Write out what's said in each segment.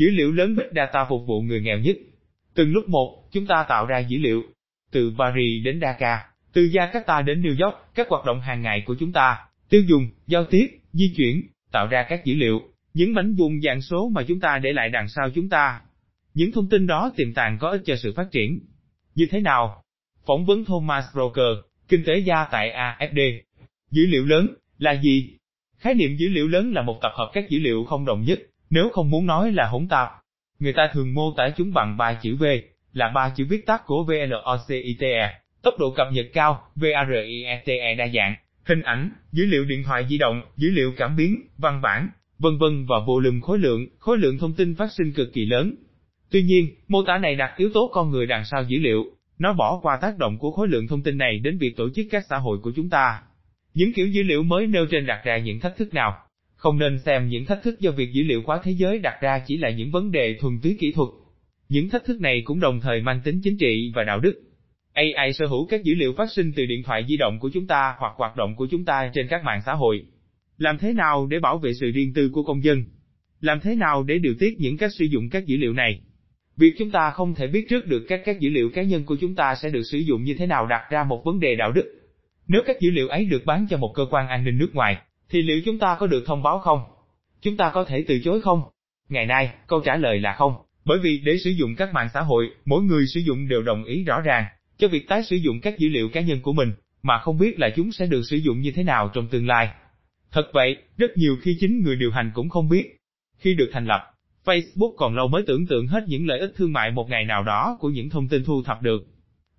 Dữ liệu lớn Big Data phục vụ người nghèo nhất. Từng lúc một, chúng ta tạo ra dữ liệu. Từ Paris đến Dakar, từ Jakarta đến New York, các hoạt động hàng ngày của chúng ta, tiêu dùng, giao tiếp, di chuyển, tạo ra các dữ liệu, những mảnh vùng dạng số mà chúng ta để lại đằng sau chúng ta. Những thông tin đó tiềm tàng có ích cho sự phát triển. Như thế nào? Phỏng vấn Thomas Broker, kinh tế gia tại AFD. Dữ liệu lớn là gì? Khái niệm dữ liệu lớn là một tập hợp các dữ liệu không đồng nhất, nếu không muốn nói là hỗn tạp. Người ta thường mô tả chúng bằng ba chữ V, là ba chữ viết tắt của VLOCITE, tốc độ cập nhật cao, VARIETE đa dạng, hình ảnh, dữ liệu điện thoại di động, dữ liệu cảm biến, văn bản, vân vân và volume khối lượng, khối lượng thông tin phát sinh cực kỳ lớn. Tuy nhiên, mô tả này đặt yếu tố con người đằng sau dữ liệu, nó bỏ qua tác động của khối lượng thông tin này đến việc tổ chức các xã hội của chúng ta. Những kiểu dữ liệu mới nêu trên đặt ra những thách thức nào? Không nên xem những thách thức do việc dữ liệu hóa thế giới đặt ra chỉ là những vấn đề thuần túy kỹ thuật. Những thách thức này cũng đồng thời mang tính chính trị và đạo đức. AI sở hữu các dữ liệu phát sinh từ điện thoại di động của chúng ta hoặc hoạt động của chúng ta trên các mạng xã hội. Làm thế nào để bảo vệ sự riêng tư của công dân? Làm thế nào để điều tiết những cách sử dụng các dữ liệu này? Việc chúng ta không thể biết trước được các các dữ liệu cá nhân của chúng ta sẽ được sử dụng như thế nào đặt ra một vấn đề đạo đức. Nếu các dữ liệu ấy được bán cho một cơ quan an ninh nước ngoài, thì liệu chúng ta có được thông báo không? Chúng ta có thể từ chối không? Ngày nay, câu trả lời là không, bởi vì để sử dụng các mạng xã hội, mỗi người sử dụng đều đồng ý rõ ràng cho việc tái sử dụng các dữ liệu cá nhân của mình, mà không biết là chúng sẽ được sử dụng như thế nào trong tương lai. Thật vậy, rất nhiều khi chính người điều hành cũng không biết. Khi được thành lập, Facebook còn lâu mới tưởng tượng hết những lợi ích thương mại một ngày nào đó của những thông tin thu thập được.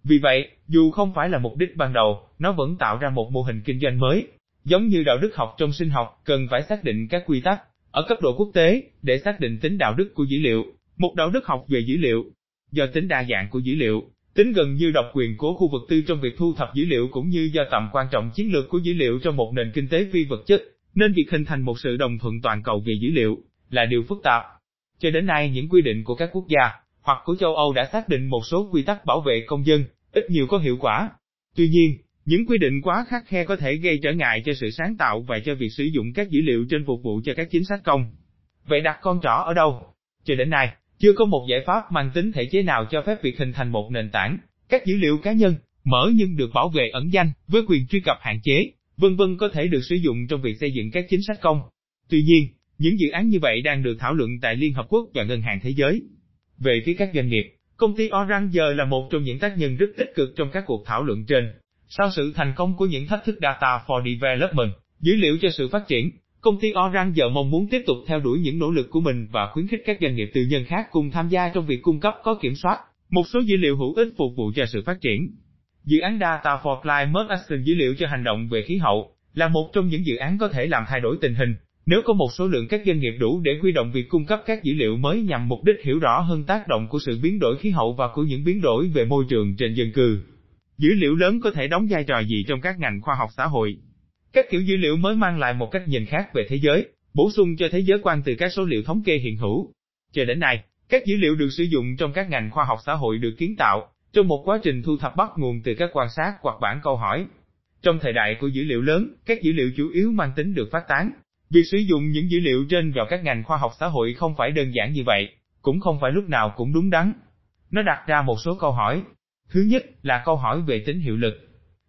Vì vậy, dù không phải là mục đích ban đầu, nó vẫn tạo ra một mô hình kinh doanh mới. Giống như đạo đức học trong sinh học, cần phải xác định các quy tắc, ở cấp độ quốc tế, để xác định tính đạo đức của dữ liệu, một đạo đức học về dữ liệu. Do tính đa dạng của dữ liệu, tính gần như độc quyền của khu vực tư trong việc thu thập dữ liệu cũng như do tầm quan trọng chiến lược của dữ liệu trong một nền kinh tế phi vật chất, nên việc hình thành một sự đồng thuận toàn cầu về dữ liệu là điều phức tạp. Cho đến nay những quy định của các quốc gia, hoặc của châu Âu đã xác định một số quy tắc bảo vệ công dân, ít nhiều có hiệu quả. Tuy nhiên, những quy định quá khắc khe có thể gây trở ngại cho sự sáng tạo và cho việc sử dụng các dữ liệu trên phục vụ cho các chính sách công. Vậy đặt con trỏ ở đâu? Cho đến nay, chưa có một giải pháp mang tính thể chế nào cho phép việc hình thành một nền tảng, các dữ liệu cá nhân, mở nhưng được bảo vệ ẩn danh, với quyền truy cập hạn chế, vân vân có thể được sử dụng trong việc xây dựng các chính sách công. Tuy nhiên, những dự án như vậy đang được thảo luận tại Liên Hợp Quốc và Ngân hàng Thế giới. Về phía các doanh nghiệp, công ty Orange là một trong những tác nhân rất tích cực trong các cuộc thảo luận trên. Sau sự thành công của những thách thức Data for Development, dữ liệu cho sự phát triển, công ty Orange mong muốn tiếp tục theo đuổi những nỗ lực của mình và khuyến khích các doanh nghiệp tư nhân khác cùng tham gia trong việc cung cấp có kiểm soát một số dữ liệu hữu ích phục vụ cho sự phát triển. Dự án Data for Climate Action dữ liệu cho hành động về khí hậu là một trong những dự án có thể làm thay đổi tình hình nếu có một số lượng các doanh nghiệp đủ để huy động việc cung cấp các dữ liệu mới nhằm mục đích hiểu rõ hơn tác động của sự biến đổi khí hậu và của những biến đổi về môi trường trên dân cư. Dữ liệu lớn có thể đóng vai trò gì trong các ngành khoa học xã hội? Các kiểu dữ liệu mới mang lại một cách nhìn khác về thế giới, bổ sung cho thế giới quan từ các số liệu thống kê hiện hữu. Cho đến nay, các dữ liệu được sử dụng trong các ngành khoa học xã hội được kiến tạo trong một quá trình thu thập bắt nguồn từ các quan sát hoặc bản câu hỏi. Trong thời đại của dữ liệu lớn, các dữ liệu chủ yếu mang tính được phát tán, Việc sử dụng những dữ liệu trên vào các ngành khoa học xã hội không phải đơn giản như vậy, cũng không phải lúc nào cũng đúng đắn. Nó đặt ra một số câu hỏi. Thứ nhất là câu hỏi về tính hiệu lực.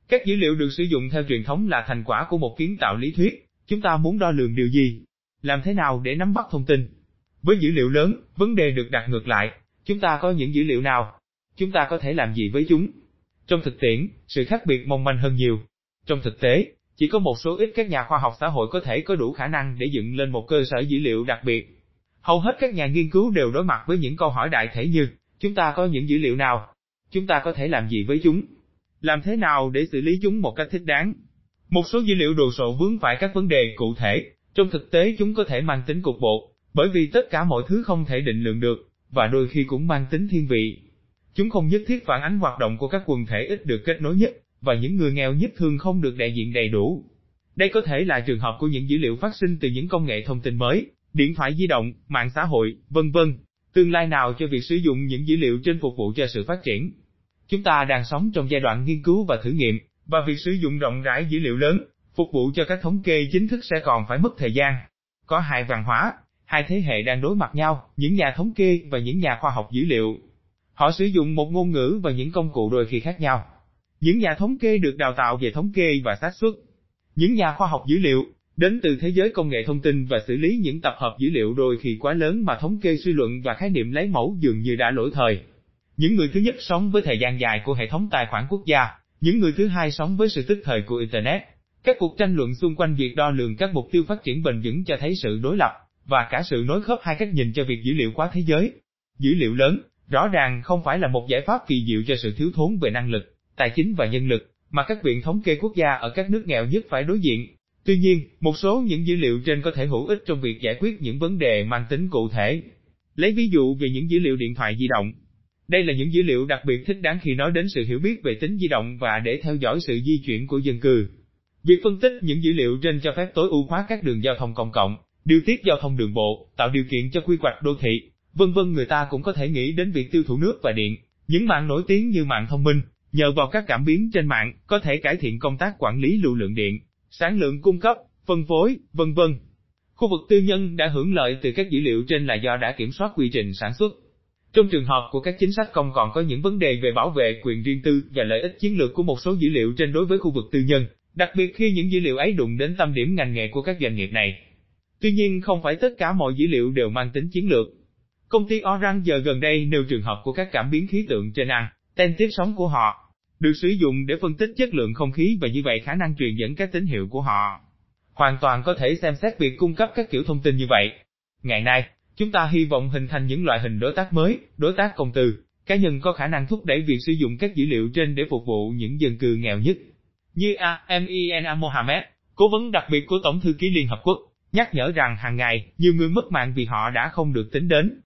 Các dữ liệu được sử dụng theo truyền thống là thành quả của một kiến tạo lý thuyết, chúng ta muốn đo lường điều gì? Làm thế nào để nắm bắt thông tin? Với dữ liệu lớn, vấn đề được đặt ngược lại, chúng ta có những dữ liệu nào? Chúng ta có thể làm gì với chúng? Trong thực tiễn, sự khác biệt mong manh hơn nhiều. Trong thực tế, chỉ có một số ít các nhà khoa học xã hội có thể có đủ khả năng để dựng lên một cơ sở dữ liệu đặc biệt. Hầu hết các nhà nghiên cứu đều đối mặt với những câu hỏi đại thể như, chúng ta có những dữ liệu nào? Chúng ta có thể làm gì với chúng? Làm thế nào để xử lý chúng một cách thích đáng? Một số dữ liệu đồ sộ vướng phải các vấn đề cụ thể, trong thực tế chúng có thể mang tính cục bộ, bởi vì tất cả mọi thứ không thể định lượng được, và đôi khi cũng mang tính thiên vị. Chúng không nhất thiết phản ánh hoạt động của các quần thể ít được kết nối nhất, và những người nghèo nhất thường không được đại diện đầy đủ. Đây có thể là trường hợp của những dữ liệu phát sinh từ những công nghệ thông tin mới, điện thoại di động, mạng xã hội, vân vân. Tương lai nào cho việc sử dụng những dữ liệu trên phục vụ cho sự phát triển? Chúng ta đang sống trong giai đoạn nghiên cứu và thử nghiệm, và việc sử dụng rộng rãi dữ liệu lớn, phục vụ cho các thống kê chính thức sẽ còn phải mất thời gian. Có hai văn hóa, hai thế hệ đang đối mặt nhau, những nhà thống kê và những nhà khoa học dữ liệu. Họ sử dụng một ngôn ngữ và những công cụ đôi khi khác nhau. Những nhà thống kê được đào tạo về thống kê và xác suất. Những nhà khoa học dữ liệu, đến từ thế giới công nghệ thông tin và xử lý những tập hợp dữ liệu đôi khi quá lớn mà thống kê suy luận và khái niệm lấy mẫu dường như đã lỗi thời. Những người thứ nhất sống với thời gian dài của hệ thống tài khoản quốc gia, những người thứ hai sống với sự tức thời của Internet. Các cuộc tranh luận xung quanh việc đo lường các mục tiêu phát triển bền vững cho thấy sự đối lập, và cả sự nối khớp hai cách nhìn cho việc dữ liệu quá thế giới. Dữ liệu lớn, rõ ràng không phải là một giải pháp kỳ diệu cho sự thiếu thốn về năng lực, tài chính và nhân lực, mà các viện thống kê quốc gia ở các nước nghèo nhất phải đối diện. Tuy nhiên, một số những dữ liệu trên có thể hữu ích trong việc giải quyết những vấn đề mang tính cụ thể. Lấy ví dụ về những dữ liệu điện thoại di động. Đây là những dữ liệu đặc biệt thích đáng khi nói đến sự hiểu biết về tính di động và để theo dõi sự di chuyển của dân cư. Việc phân tích những dữ liệu trên cho phép tối ưu hóa các đường giao thông công cộng, điều tiết giao thông đường bộ, tạo điều kiện cho quy hoạch đô thị, vân vân người ta cũng có thể nghĩ đến việc tiêu thụ nước và điện. Những mạng nổi tiếng như mạng thông minh, nhờ vào các cảm biến trên mạng, có thể cải thiện công tác quản lý lưu lượng điện, sản lượng cung cấp, phân phối, vân vân. Khu vực tư nhân đã hưởng lợi từ các dữ liệu trên là do đã kiểm soát quy trình sản xuất. Trong trường hợp của các chính sách công còn có những vấn đề về bảo vệ quyền riêng tư và lợi ích chiến lược của một số dữ liệu trên đối với khu vực tư nhân, đặc biệt khi những dữ liệu ấy đụng đến tâm điểm ngành nghề của các doanh nghiệp này. Tuy nhiên không phải tất cả mọi dữ liệu đều mang tính chiến lược. Công ty Orange giờ gần đây nêu trường hợp của các cảm biến khí tượng trên ăn, tên tiếp sóng của họ, được sử dụng để phân tích chất lượng không khí và như vậy khả năng truyền dẫn các tín hiệu của họ. Hoàn toàn có thể xem xét việc cung cấp các kiểu thông tin như vậy. Ngày nay, chúng ta hy vọng hình thành những loại hình đối tác mới, đối tác công tư, cá nhân có khả năng thúc đẩy việc sử dụng các dữ liệu trên để phục vụ những dân cư nghèo nhất. Như Amina Mohamed, cố vấn đặc biệt của Tổng thư ký Liên Hợp Quốc, nhắc nhở rằng hàng ngày, nhiều người mất mạng vì họ đã không được tính đến.